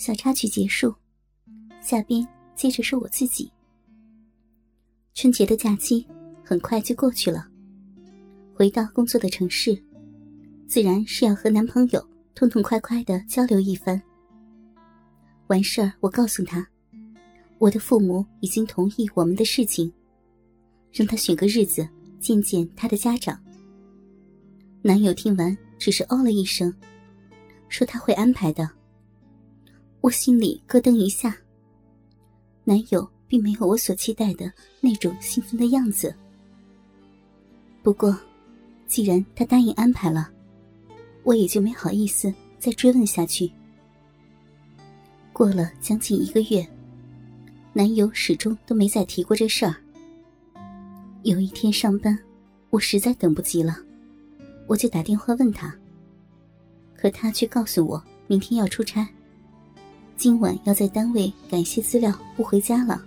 小插曲结束，下边接着是我自己。春节的假期很快就过去了，回到工作的城市，自然是要和男朋友痛痛快快的交流一番。完事儿，我告诉他，我的父母已经同意我们的事情，让他选个日子见见他的家长。男友听完，只是哦了一声，说他会安排的。我心里咯噔一下。男友并没有我所期待的那种兴奋的样子。不过，既然他答应安排了，我也就没好意思再追问下去。过了将近一个月，男友始终都没再提过这事儿。有一天上班，我实在等不及了，我就打电话问他，可他却告诉我明天要出差。今晚要在单位赶些资料，不回家了。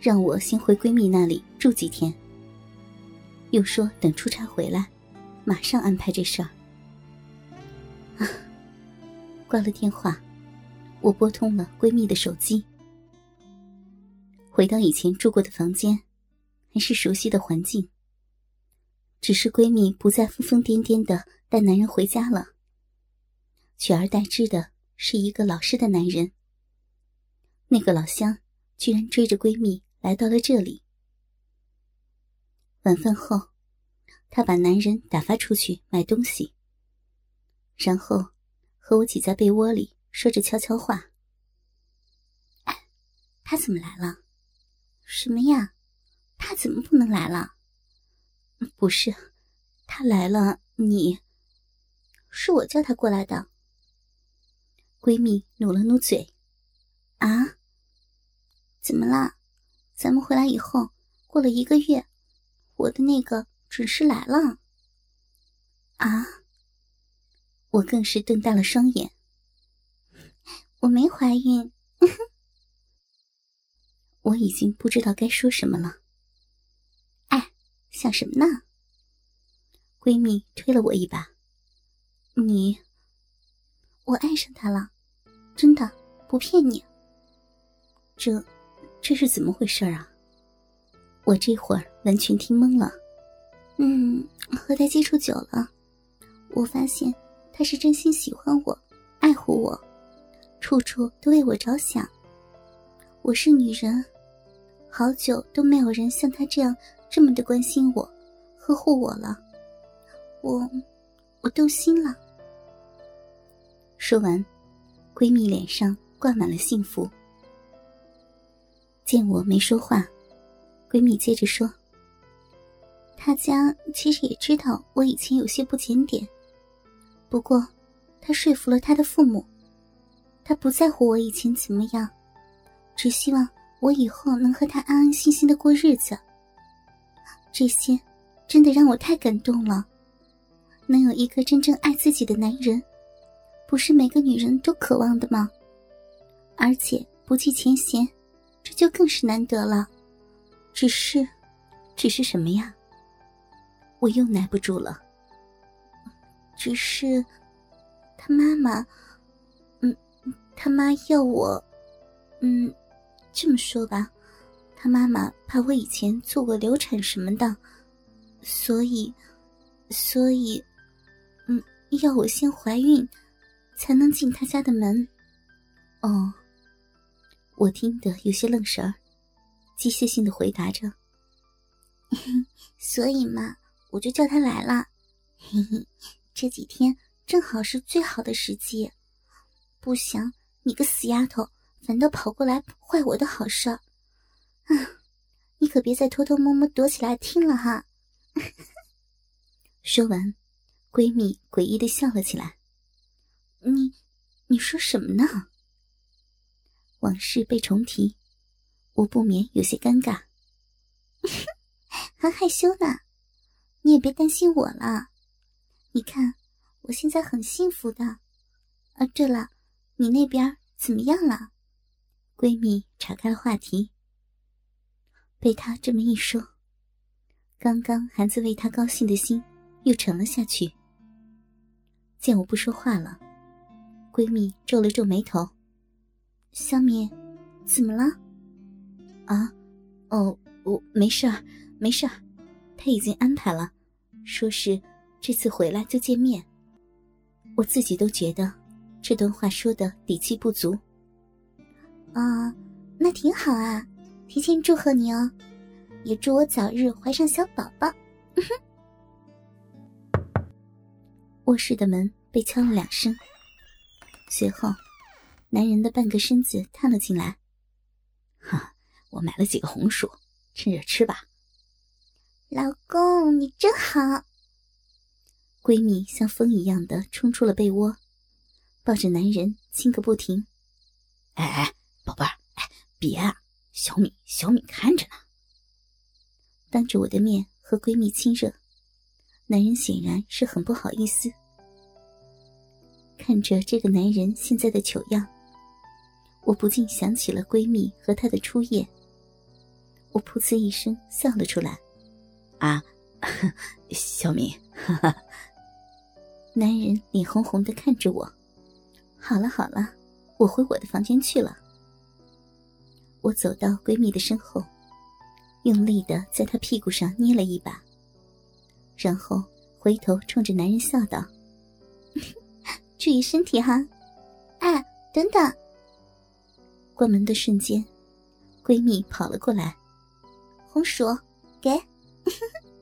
让我先回闺蜜那里住几天。又说等出差回来，马上安排这事儿。啊，挂了电话，我拨通了闺蜜的手机。回到以前住过的房间，还是熟悉的环境。只是闺蜜不再疯疯癫癫的带男人回家了，取而代之的。是一个老实的男人。那个老乡居然追着闺蜜来到了这里。晚饭后，他把男人打发出去买东西，然后和我挤在被窝里说着悄悄话。他怎么来了？什么呀？他怎么不能来了？不是，他来了，你是我叫他过来的。闺蜜努了努嘴，啊，怎么啦？咱们回来以后，过了一个月，我的那个准时来了。啊！我更是瞪大了双眼。我没怀孕。我已经不知道该说什么了。哎，想什么呢？闺蜜推了我一把。你，我爱上他了。真的不骗你，这这是怎么回事啊？我这会儿完全听懵了。嗯，和他接触久了，我发现他是真心喜欢我，爱护我，处处都为我着想。我是女人，好久都没有人像他这样这么的关心我、呵护我了。我我动心了。说完。闺蜜脸上挂满了幸福。见我没说话，闺蜜接着说：“他家其实也知道我以前有些不检点，不过他说服了他的父母，他不在乎我以前怎么样，只希望我以后能和他安安心心的过日子。这些真的让我太感动了，能有一个真正爱自己的男人。”不是每个女人都渴望的吗？而且不计前嫌，这就更是难得了。只是，只是什么呀？我又耐不住了。只是，他妈妈，嗯，他妈要我，嗯，这么说吧，他妈妈怕我以前做过流产什么的，所以，所以，嗯，要我先怀孕。才能进他家的门。哦，我听得有些愣神儿，机械性的回答着。所以嘛，我就叫他来了。嘿嘿，这几天正好是最好的时机，不想你个死丫头反倒跑过来坏我的好事儿。啊，你可别再偷偷摸摸躲起来听了哈。说完，闺蜜诡异的笑了起来。你，你说什么呢？往事被重提，我不免有些尴尬，还害羞呢。你也别担心我了，你看我现在很幸福的。啊，对了，你那边怎么样了？闺蜜岔开了话题。被她这么一说，刚刚还在为她高兴的心又沉了下去。见我不说话了。闺蜜皱了皱眉头，小敏，怎么了？啊，哦，我没事，没事，他已经安排了，说是这次回来就见面。我自己都觉得这段话说的底气不足。啊，那挺好啊，提前祝贺你哦，也祝我早日怀上小宝宝。卧室的门被敲了两声，随后，男人的半个身子探了进来。哈，我买了几个红薯，趁热吃吧。老公，你真好。闺蜜像风一样的冲出了被窝，抱着男人亲个不停。哎哎，宝贝儿，哎，别啊，小敏，小敏看着呢。当着我的面和闺蜜亲热。男人显然是很不好意思，看着这个男人现在的糗样，我不禁想起了闺蜜和他的初夜。我噗呲一声笑了出来，啊，小敏，男人脸红红的看着我。好了好了，我回我的房间去了。我走到闺蜜的身后，用力的在她屁股上捏了一把。然后回头冲着男人笑道：“注意身体哈！”哎，等等！关门的瞬间，闺蜜跑了过来，红薯给，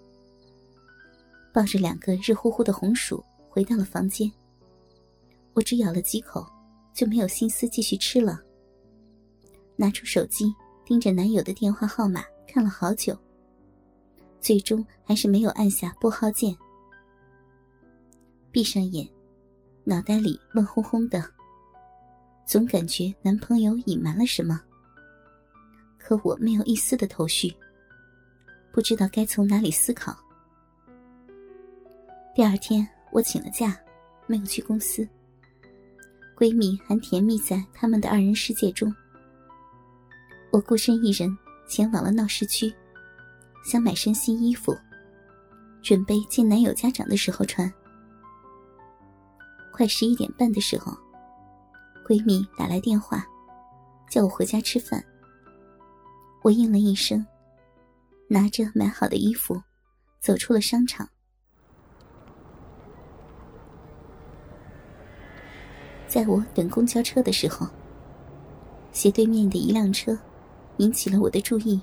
抱着两个热乎乎的红薯回到了房间。我只咬了几口，就没有心思继续吃了。拿出手机，盯着男友的电话号码看了好久。最终还是没有按下拨号键。闭上眼，脑袋里乱哄哄的，总感觉男朋友隐瞒了什么。可我没有一丝的头绪，不知道该从哪里思考。第二天我请了假，没有去公司。闺蜜还甜蜜在他们的二人世界中。我孤身一人前往了闹市区。想买身新衣服，准备见男友家长的时候穿。快十一点半的时候，闺蜜打来电话，叫我回家吃饭。我应了一声，拿着买好的衣服，走出了商场。在我等公交车的时候，斜对面的一辆车引起了我的注意。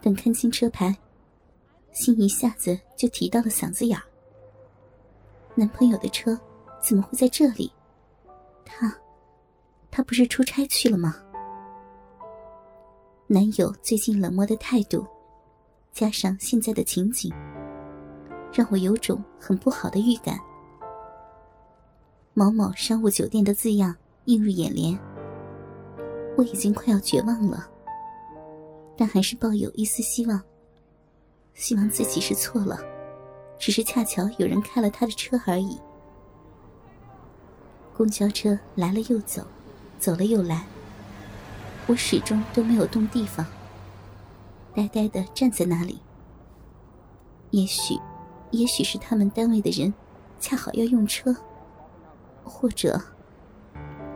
等看清车牌，心一下子就提到了嗓子眼儿。男朋友的车怎么会在这里？他，他不是出差去了吗？男友最近冷漠的态度，加上现在的情景，让我有种很不好的预感。某某商务酒店的字样映入眼帘，我已经快要绝望了。但还是抱有一丝希望，希望自己是错了，只是恰巧有人开了他的车而已。公交车来了又走，走了又来，我始终都没有动地方，呆呆的站在那里。也许，也许是他们单位的人恰好要用车，或者，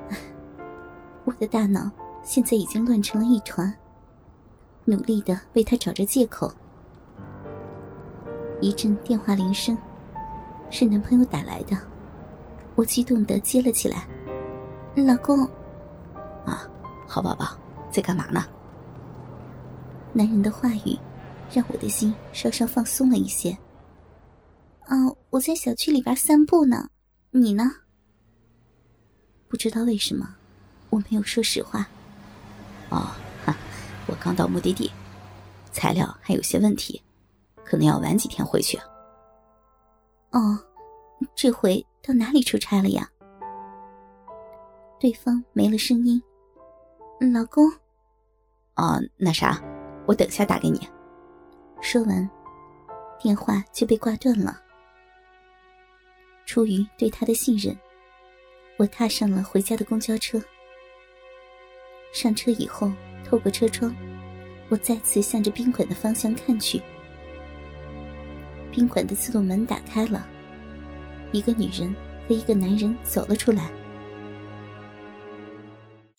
我的大脑现在已经乱成了一团。努力的为他找着借口。一阵电话铃声，是男朋友打来的，我激动的接了起来：“老公，啊，好宝宝，在干嘛呢？”男人的话语，让我的心稍稍放松了一些。啊，我在小区里边散步呢，你呢？不知道为什么，我没有说实话。哦。我刚到目的地，材料还有些问题，可能要晚几天回去。哦，这回到哪里出差了呀？对方没了声音。老公。哦，那啥，我等下打给你。说完，电话就被挂断了。出于对他的信任，我踏上了回家的公交车。上车以后。透过车窗，我再次向着宾馆的方向看去。宾馆的自动门打开了，一个女人和一个男人走了出来。